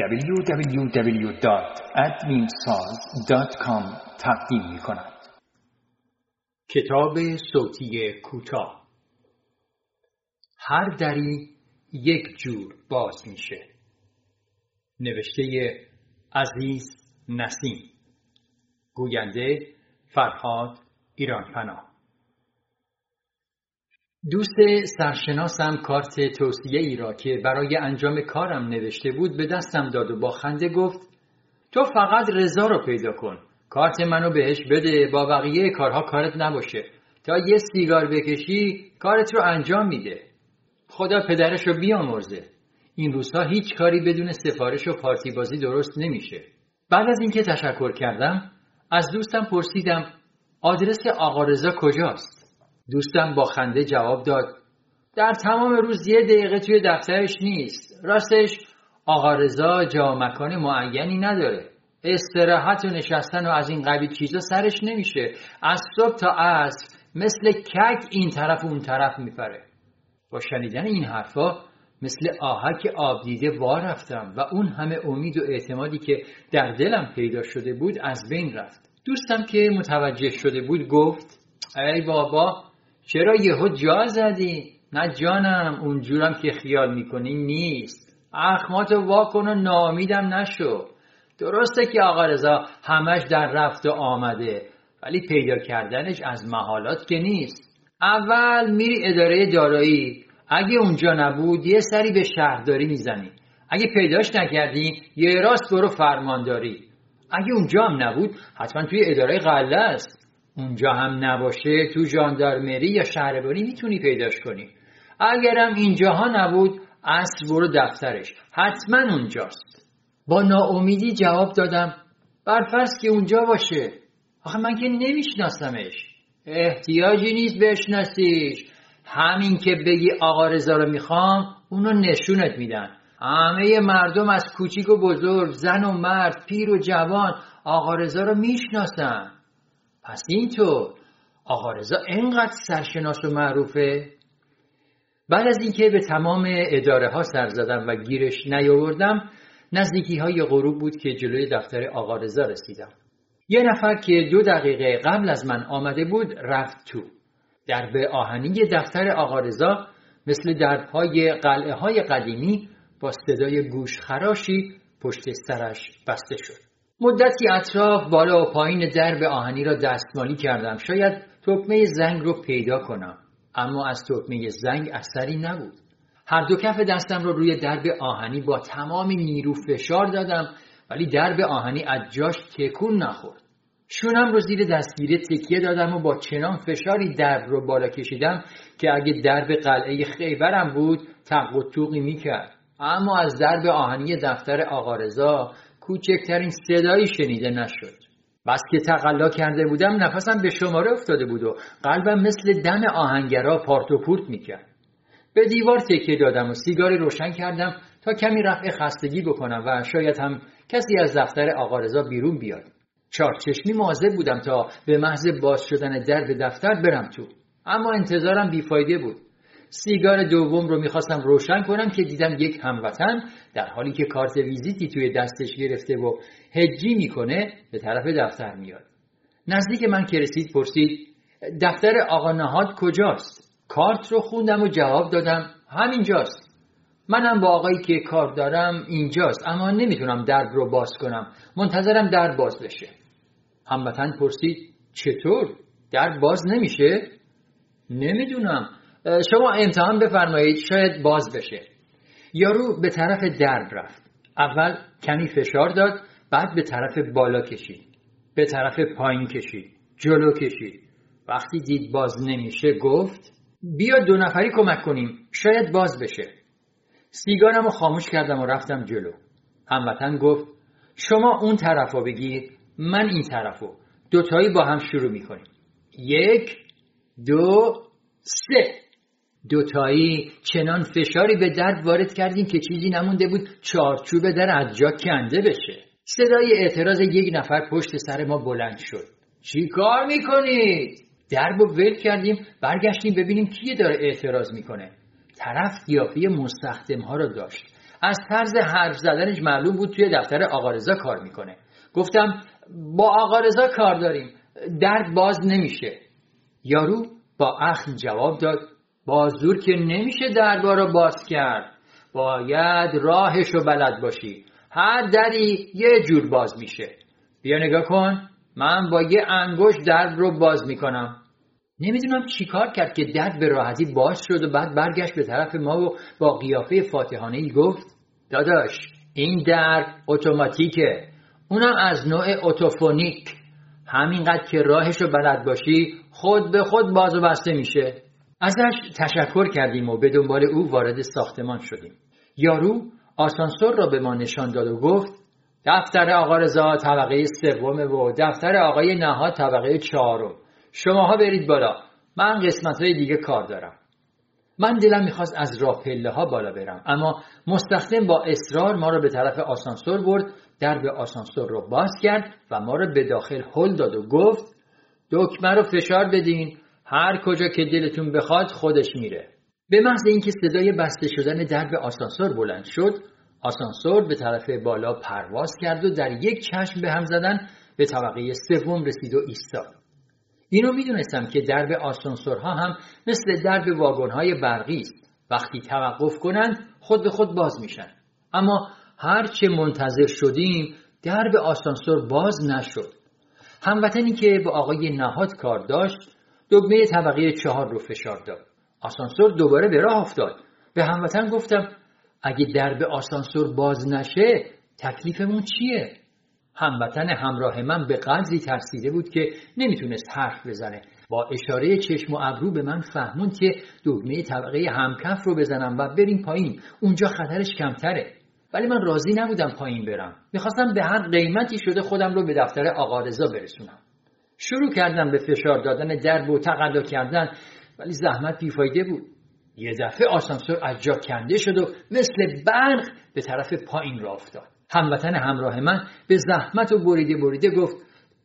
www.adminsaz.com تقدیم می کند. کتاب صوتی کوتاه. هر دری یک جور باز میشه. نوشته عزیز نسیم. گوینده فرهاد ایرانپناه دوست سرشناسم کارت توصیه ای را که برای انجام کارم نوشته بود به دستم داد و با خنده گفت تو فقط رضا رو پیدا کن. کارت منو بهش بده با بقیه کارها کارت نباشه. تا یه سیگار بکشی کارت رو انجام میده. خدا پدرش رو بیامرزه. این روزها هیچ کاری بدون سفارش و پارتی بازی درست نمیشه. بعد از اینکه تشکر کردم از دوستم پرسیدم آدرس آقا رضا کجاست؟ دوستم با خنده جواب داد. در تمام روز یه دقیقه توی دفترش نیست. راستش آقا رضا جا مکان معینی نداره. استراحت و نشستن و از این قبیل چیزا سرش نمیشه. از صبح تا عصر مثل کک این طرف و اون طرف میپره. با شنیدن این حرفا مثل آهک آب دیده وا رفتم و اون همه امید و اعتمادی که در دلم پیدا شده بود از بین رفت. دوستم که متوجه شده بود گفت ای بابا چرا یهو جا زدی؟ نه جانم اونجورم که خیال می‌کنی نیست. اخماتو واکن و نامیدم نشو. درسته که آقا رضا همش در رفت و آمده ولی پیدا کردنش از محالات که نیست. اول میری اداره دارایی. اگه اونجا نبود یه سری به شهرداری می‌زنی. اگه پیداش نکردی یه راست برو فرمانداری اگه اونجا هم نبود حتما توی اداره قله است. اونجا هم نباشه تو ژاندارمری یا شهربانی می‌تونی پیداش کنی. اگرم اینجاها نبود اصل برو دفترش. حتما اونجاست. با ناامیدی جواب دادم برفرض که اونجا باشه. آخه من که نمیشناسمش. احتیاجی نیست بشناسیش. همین که بگی آقا رضا رو می‌خوام اونو نشونت میدن. همه مردم از کوچیک و بزرگ زن و مرد پیر و جوان آقا رضا رو می‌شناسن. پس اینطور آقا رضا انقدر سرشناس و معروفه. بعد از اینکه به تمام اداره ها سر زدم و گیرش نیاوردم نزدیکی های غروب بود که جلوی دفتر آقا رضا رسیدم. یه نفر که دو دقیقه قبل از من آمده بود رفت تو. درب آهنی دفتر آقا رضا مثل دربهای قلعه های قدیمی با صدای گوشخراشی پشت سرش بسته شد. مدتی اطراف بالا و پایین درب آهنی را دستمالی کردم. شاید تکمه زنگ رو پیدا کنم اما از تکمه زنگ اثری نبود. هر دو کف دستم رو روی درب آهنی با تمام نیرو فشار دادم ولی درب آهنی از جاش تکون نخورد. شونم رو زیر دستگیره تکیه دادم و با چنان فشاری درب رو بالا کشیدم که اگه درب قلعه خیبرم بود تق و توقی می‌کرد. اما از درب آهنی دفتر آقارزا کوچکترین صدایی شنیده نشد. بس که تقلا کرده بودم نفسم به شماره افتاده بود و قلبم مثل دم آهنگرا پارت و پورت می‌کرد. به دیوار تکیه دادم و سیگاری روشن کردم تا کمی رفع خستگی بکنم و شاید هم کسی از دفتر آقارزا بیرون بیاد. چشمی مواظب بودم تا به محض باز شدن در به دفتر برم تو. اما انتظارم بیفایده بود. سیگار دوم رو می‌خواستم روشن کنم که دیدم یک هموطن در حالی که کارت ویزیتی توی دستش گرفته و هجی می‌کنه به طرف دفتر میاد. نزدیک من که رسید پرسید دفتر آقا نهاد کجاست؟ کارت رو خوندم و جواب دادم همینجاست. منم با آقایی که کار دارم اینجاست اما نمی‌تونم درب رو باز کنم منتظرم در باز بشه. هموطن پرسید چطور؟ در باز نمیشه؟ نمی‌دونم. شما امتحان بفرمایید شاید باز بشه. یارو به طرف درب رفت. اول کمی فشار داد بعد به طرف بالا کشید. به طرف پایین کشید. جلو کشید. وقتی دید باز نمیشه گفت بیا دو نفری کمک کنیم. شاید باز بشه. سیگارم رو خاموش کردم و رفتم جلو. هموطن گفت شما اون طرف رو بگیر من این طرف رو دوتایی با هم شروع می‌کنیم. یک دو سه. دوتایی چنان فشاری به درد وارد کردیم که چیزی نمونده بود چارچوب در از جا کنده بشه. صدای اعتراض یک نفر پشت سر ما بلند شد. چی کار می‌کنید؟ درب و ول کردیم برگشتیم ببینیم کی داره اعتراض می‌کنه. طرف قیافه مستخدم ها را داشت. از طرز حرف زدنش معلوم بود توی دفتر آقارزا کار می‌کنه. گفتم با آقارزا کار داریم. درد باز نمیشه. یارو با اخم جواب داد. با زور که نمیشه دربار رو باز کرد. باید راهش رو بلد باشی. هر دری یه جور باز میشه. بیا نگاه کن. من با یه انگوش درد رو باز می‌کنم. نمی‌دونم چیکار کرد که درد به راحتی باز شد و بعد برگشت به طرف ما و با قیافه فاتحانه ای گفت داداش این درد اتوماتیکه. اونم از نوع اتوفونیک. همینقدر که راهش رو بلد باشی خود به خود باز و بسته میشه. ازش تشکر کردیم و به دنبال او وارد ساختمان شدیم. یارو آسانسور را به ما نشان داد و گفت دفتر آقا رضا طبقه سوم و دفتر آقای نهاد طبقه چهارم. شماها برید بالا. من قسمت های دیگه کار دارم. من دلم می‌خواست از راه پله ها بالا برم اما مستخدم با اصرار ما را به طرف آسانسور برد درب آسانسور رو باز کرد و ما را به داخل هل داد و گفت دکمه رو فشار بدین. هر کجا که دلتون بخواد خودش میره. به محض اینکه صدای بسته شدن درب آسانسور بلند شد آسانسور به طرف بالا پرواز کرد و در یک چشم به هم زدن به طبقه سوم رسید و ایستاد. اینو می‌دونستم که درب آسانسورها هم مثل درب واگنهای برقی است. وقتی توقف کنند خود به خود باز میشن. اما هرچه منتظر شدیم درب آسانسور باز نشد. هموطنی که با آقای نهاد کار داشت دگمه طبقه چهار رو فشار داد. آسانسور دوباره به راه افتاد. به هموطن گفتم اگه درب آسانسور باز نشه تکلیفمون چیه؟ هموطن همراه من به قدری ترسیده بود که نمی‌تونست حرف بزنه. با اشاره چشم و ابرو به من فهموند که دگمه طبقه همکف رو بزنم و بریم پایین. اونجا خطرش کمتره. ولی من راضی نبودم پایین برم. می‌خواستم به هر قیمتی شده خودم رو به دفتر آقا رضا برسونم. شروع کردم به فشار دادن درب و تقلا کردن ولی زحمت بیفایده بود. یه دفعه آسانسور از جا کنده شد و مثل برق به طرف پایین را افتاد. هموطن همراه من به زحمت و بریده بریده گفت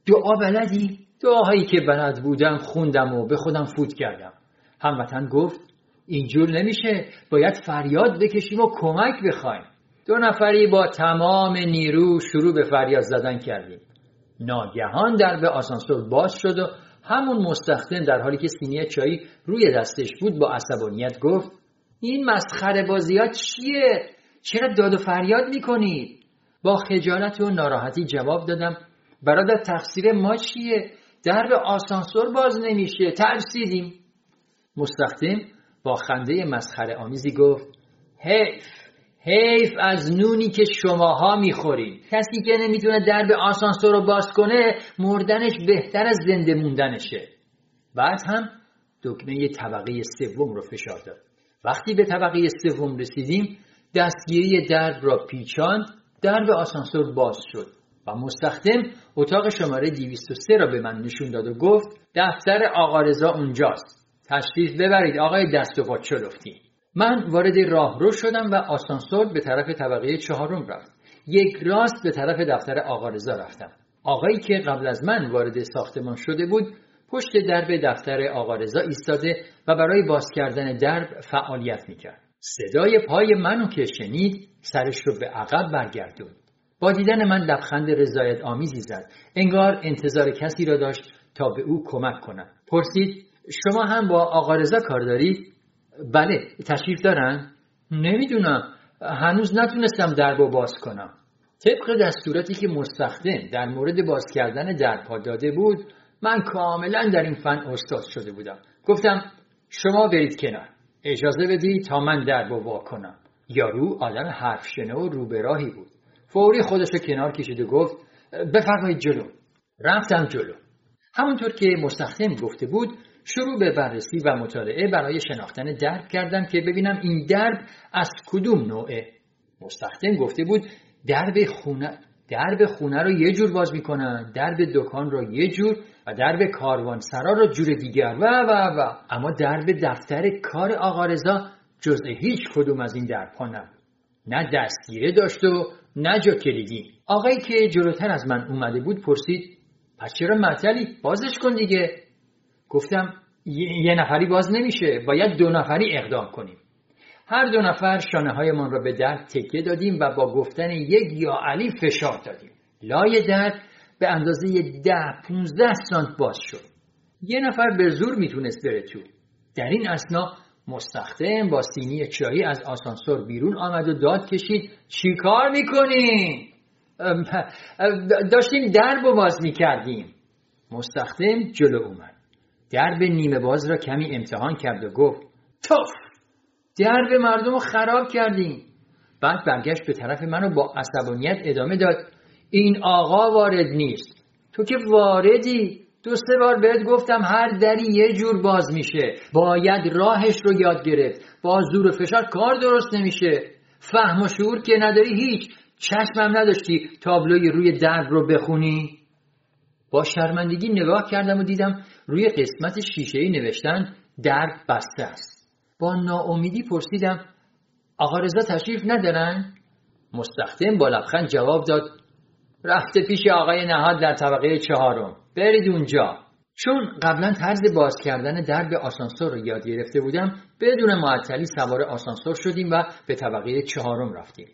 دعا بلدی؟ دعاهایی که بلد بودم خوندم و به خودم فوت کردم. هموطن گفت اینجور نمیشه باید فریاد بکشیم و کمک بخوایم. دو نفری با تمام نیرو شروع به فریاد زدن کردیم. ناگهان در به آسانسور باز شد و همون مستخدم در حالی که سینی چایی روی دستش بود با عصبانیت گفت این مسخره بازیات چیه؟ چرا داد و فریاد می‌کنید؟ با خجالت و ناراحتی جواب دادم برادر تقصیر ما چیه؟ درب آسانسور باز نمیشه ترسیدیم مستخدم با خنده مسخره آمیزی گفت حیف حیف از نونی که شماها می‌خورید کسی که نمی‌تونه درب آسانسور رو باز کنه مردنش بهتر از زنده موندنشه. بعد هم دکمه طبقه سوم رو فشار داد. وقتی به طبقه سوم رسیدیم دستگیری درب را پیچاند درب آسانسور باز شد و مستخدم اتاق شماره 203 را به من نشون داد و گفت دفتر آقا رضا اونجاست. تشریف ببرید آقای دست و پا من وارد راهرو شدم و آسانسور به طرف طبقه چهارم رفت. یک راست به طرف دفتر آقا رضا رفتم. آقایی که قبل از من وارد ساختمان شده بود پشت درب دفتر آقا رضا ایستاده و برای باز کردن درب فعالیت می‌کرد. صدای پای منو که شنید سرش رو به عقب برگردوند. با دیدن من لبخند رضایت آمیزی زد. انگار انتظار کسی را داشت تا به او کمک کنم. پرسید شما هم با آقا رضا کار دارید؟ بله تشریف دارن؟ نمی‌دونم. هنوز نتونستم درب و باز کنم. طبق دستوراتی که مستخدم در مورد باز کردن درپا داده بود من کاملا در این فن استاد شده بودم. گفتم شما برید کنار. اجازه بدید تا من درب و وا کنم. یارو آدم حرف شنه و روبراهی بود. فوری خودش رو کنار کشید و گفت بفرمایید جلو. رفتم جلو. همونطور که مستخدم گفته بود شروع به بررسی و مطالعه برای شناختن درب کردم که ببینم این درب از کدوم نوعه مستخدم گفته بود درب خونه درب خونه رو یه جور باز می‌کنن درب دکان رو یه جور و درب کاروانسرا رو جور دیگر. و و و. اما درب دفتر کار آقا رضا جزء هیچ کدوم از این درب ها نبود. نه دستگیره داشت و نه جا کلیدی آقایی که جلوتر از من اومده بود پرسید پس چرا معطلی بازش کن دیگه. گفتم یه نفری باز نمیشه باید دو نفری اقدام کنیم. هر دو نفر شانه هایمان را به در تکیه دادیم و با گفتن یک یا علی فشار دادیم. لای در به اندازه ده پونزده سانت باز شد. یه نفر به زور می‌تونست بره تو. در این اسنا مستخدم با سینی چایی از آسانسور بیرون آمد و داد کشید چی کار می‌کنی؟ داشتیم درب و باز می‌کردیم. مستخدم جلو اومد. درب نیمه باز را کمی امتحان کرد و گفت توف! درب مردم رو خراب کردیم بعد برگشت به طرف منو با عصبانیت ادامه داد این آقا وارد نیست. تو که واردی؟ دو سه بار بهت گفتم هر دری یه جور باز میشه. باید راهش رو یاد گرفت. با زور و فشار کار درست نمیشه. فهم و شعور که نداری هیچ. چشمم نداشتی تابلوی روی درب رو بخونی؟ با شرمندگی نگاه کردم و دیدم روی قسمت شیشه نوشتن درب بسته است. با ناامیدی پرسیدم آقا رضا تشریف ندارن؟ مستخدم با لبخند جواب داد رفته پیش آقای نهاد در طبقه چهارم. برید اونجا. چون قبلا طرز باز کردن درب آسانسور رو یاد گرفته بودم بدون معطلی سوار آسانسور شدیم و به طبقه چهارم رفتیم.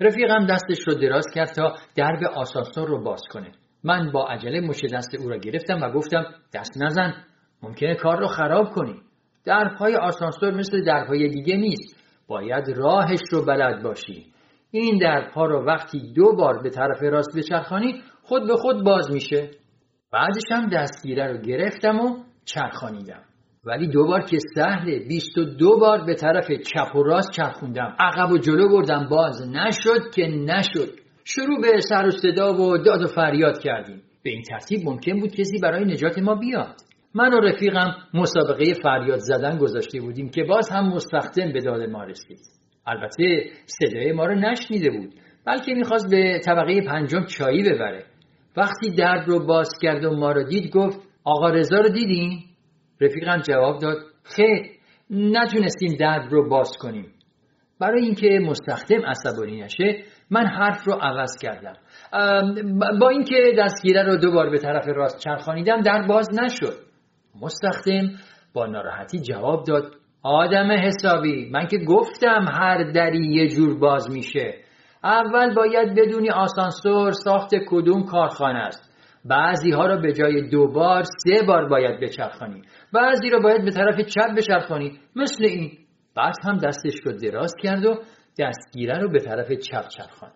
رفیقم دستش رو دراز کرد تا درب آسانسور رو باز کنه. من با عجله مش دست او را گرفتم و گفتم دست نزن ممکنه کار رو خراب کنی. دربهای آسانسور مثل دربهای دیگه نیست. باید راهش رو بلد باشی. این دربها رو وقتی دو بار به طرف راست بچرخانی خود به خود باز میشه. بعدش هم دستگیره رو گرفتم و چرخانیدم. ولی دو بار که سهله بیست و دو بار به طرف چپ و راست چرخوندم. عقب و جلو بردم. باز نشد که نشد. شروع به سر و صدا و داد و فریاد کردیم. به این ترتیب ممکن بود کسی برای نجات ما بیاد. من و رفیقم مسابقه فریاد زدن گذاشته بودیم که باز هم مستخدم به داد ما رسید. البته صدای ما رو نشنیده بود بلکه می‌خواست به طبقه پنجم چایی ببره. وقتی درد رو باز کرد و ما رو دید گفت آقا رضا رو دیدین؟ رفیقم جواب داد خیر نتونستیم درد رو باز کنیم. برای اینکه مستخدم عصبانی نشه من حرف رو عوض کردم. با اینکه دستگیره رو دوبار به طرف راست چرخانیدم در باز نشد. مستخدم با ناراحتی جواب داد آدم حسابی من که گفتم هر دری یه جور باز میشه. اول باید بدونی آسانسور ساخت کدوم کارخانه است. بعضی ها را به جای دو بار سه بار باید بچرخانی. بعضی را باید به طرف چپ بچرخانی. مثل این. بعد هم دستش رو دراز کرد و دستگیره رو به طرف چپ چرخان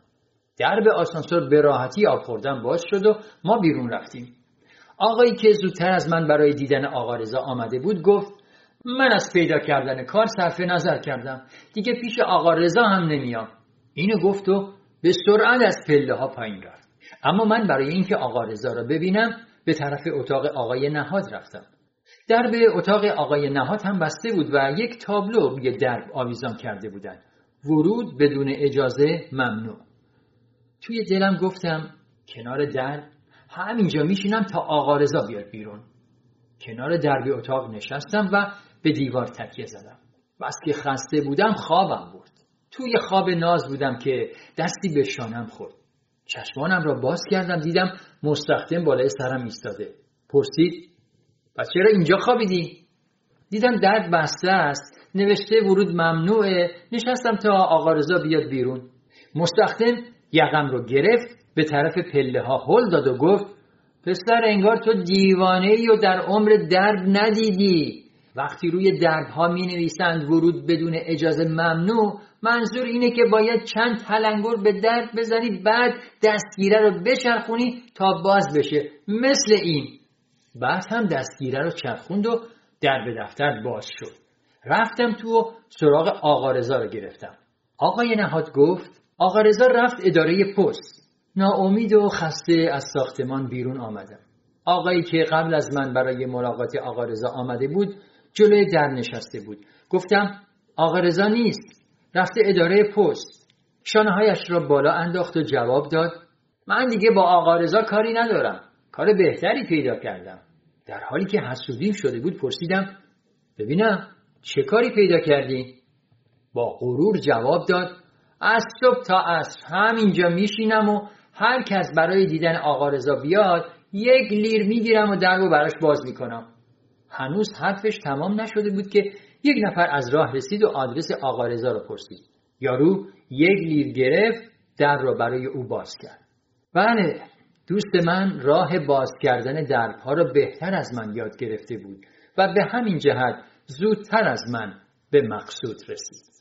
درب آسانسور به راحتی آب باز شد و ما بیرون رفتیم. آقایی که زودتر از من برای دیدن آقا رضا آمده بود گفت من از پیدا کردن کار صرف نظر کردم. دیگه پیش آقا رضا هم نمیام. اینو گفت و به سرعت از پله ها پایین رفت. اما من برای اینکه آقا رضا را ببینم به طرف اتاق آقای نهاد رفتم. درب اتاق آقای نهاد هم بسته بود و یک تابلو روی درب آویزان کرده بودند. ورود بدون اجازه ممنوع. توی دلم گفتم کنار در؟ همینجا میشینم تا آقا رضا بیاد بیرون. کنار دربی اتاق نشستم و به دیوار تکیه زدم. بس که خسته بودم خوابم برد. توی خواب ناز بودم که دستی به شانم خورد. چشمانم را باز کردم دیدم مستخدم بالای سرم ایستاده. پرسید پس چرا اینجا خوابیدی؟ دیدم درد بسته است. نوشته ورود ممنوعه. نشستم تا آقا رضا بیاد بیرون. مستخدم یقم رو گرفت به طرف پله ها هل داد و گفت پسر انگار تو دیوانه ای و در عمر درد ندیدی. وقتی روی ها می نویسند ورود بدون اجازه ممنوع منظور اینه که باید چند تلنگر به درد بزنی بعد دستگیره رو بچرخونی تا باز بشه. مثل این. بعد هم دستگیره رو چرخوند و در به دفتر باز شد. رفتم تو و سراغ آقا رضا رو گرفتم. آقای نهاد گفت آقا رضا رفت اداره پست. ناامید و خسته از ساختمان بیرون آمدم. آقایی که قبل از من برای ملاقات آقا رضا آمده بود جلوی در نشسته بود. گفتم آقا رضا نیست. رفته اداره پست. شانههایش را بالا انداخت و جواب داد من دیگه با آقا رضا کاری ندارم. کار بهتری پیدا کردم. در حالی که حسودیم شده بود پرسیدم ببینم؟ چه کاری پیدا کردی؟ با غرور جواب داد از صبح تا عصر همینجا میشینم و هر کس برای دیدن آقا رضا بیاد یک لیر می‌گیرم و در رو براش باز می‌کنم. هنوز حرفش تمام نشده بود که یک نفر از راه رسید و آدرس آقا رضا رو پرسید. یارو یک لیر گرفت در را برای او باز کرد. بله دوست من راه باز کردن درها را بهتر از من یاد گرفته بود و به همین جهت زودتر از من به مقصود رسید.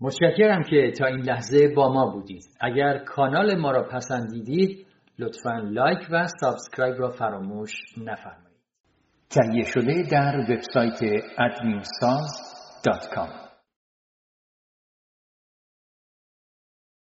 متشکرم که تا این لحظه با ما بودید. اگر کانال ما را پسندیدید لطفا لایک و subscribe را فراموش نفرمایید. تهیه شده در وبسایت adminsaz.com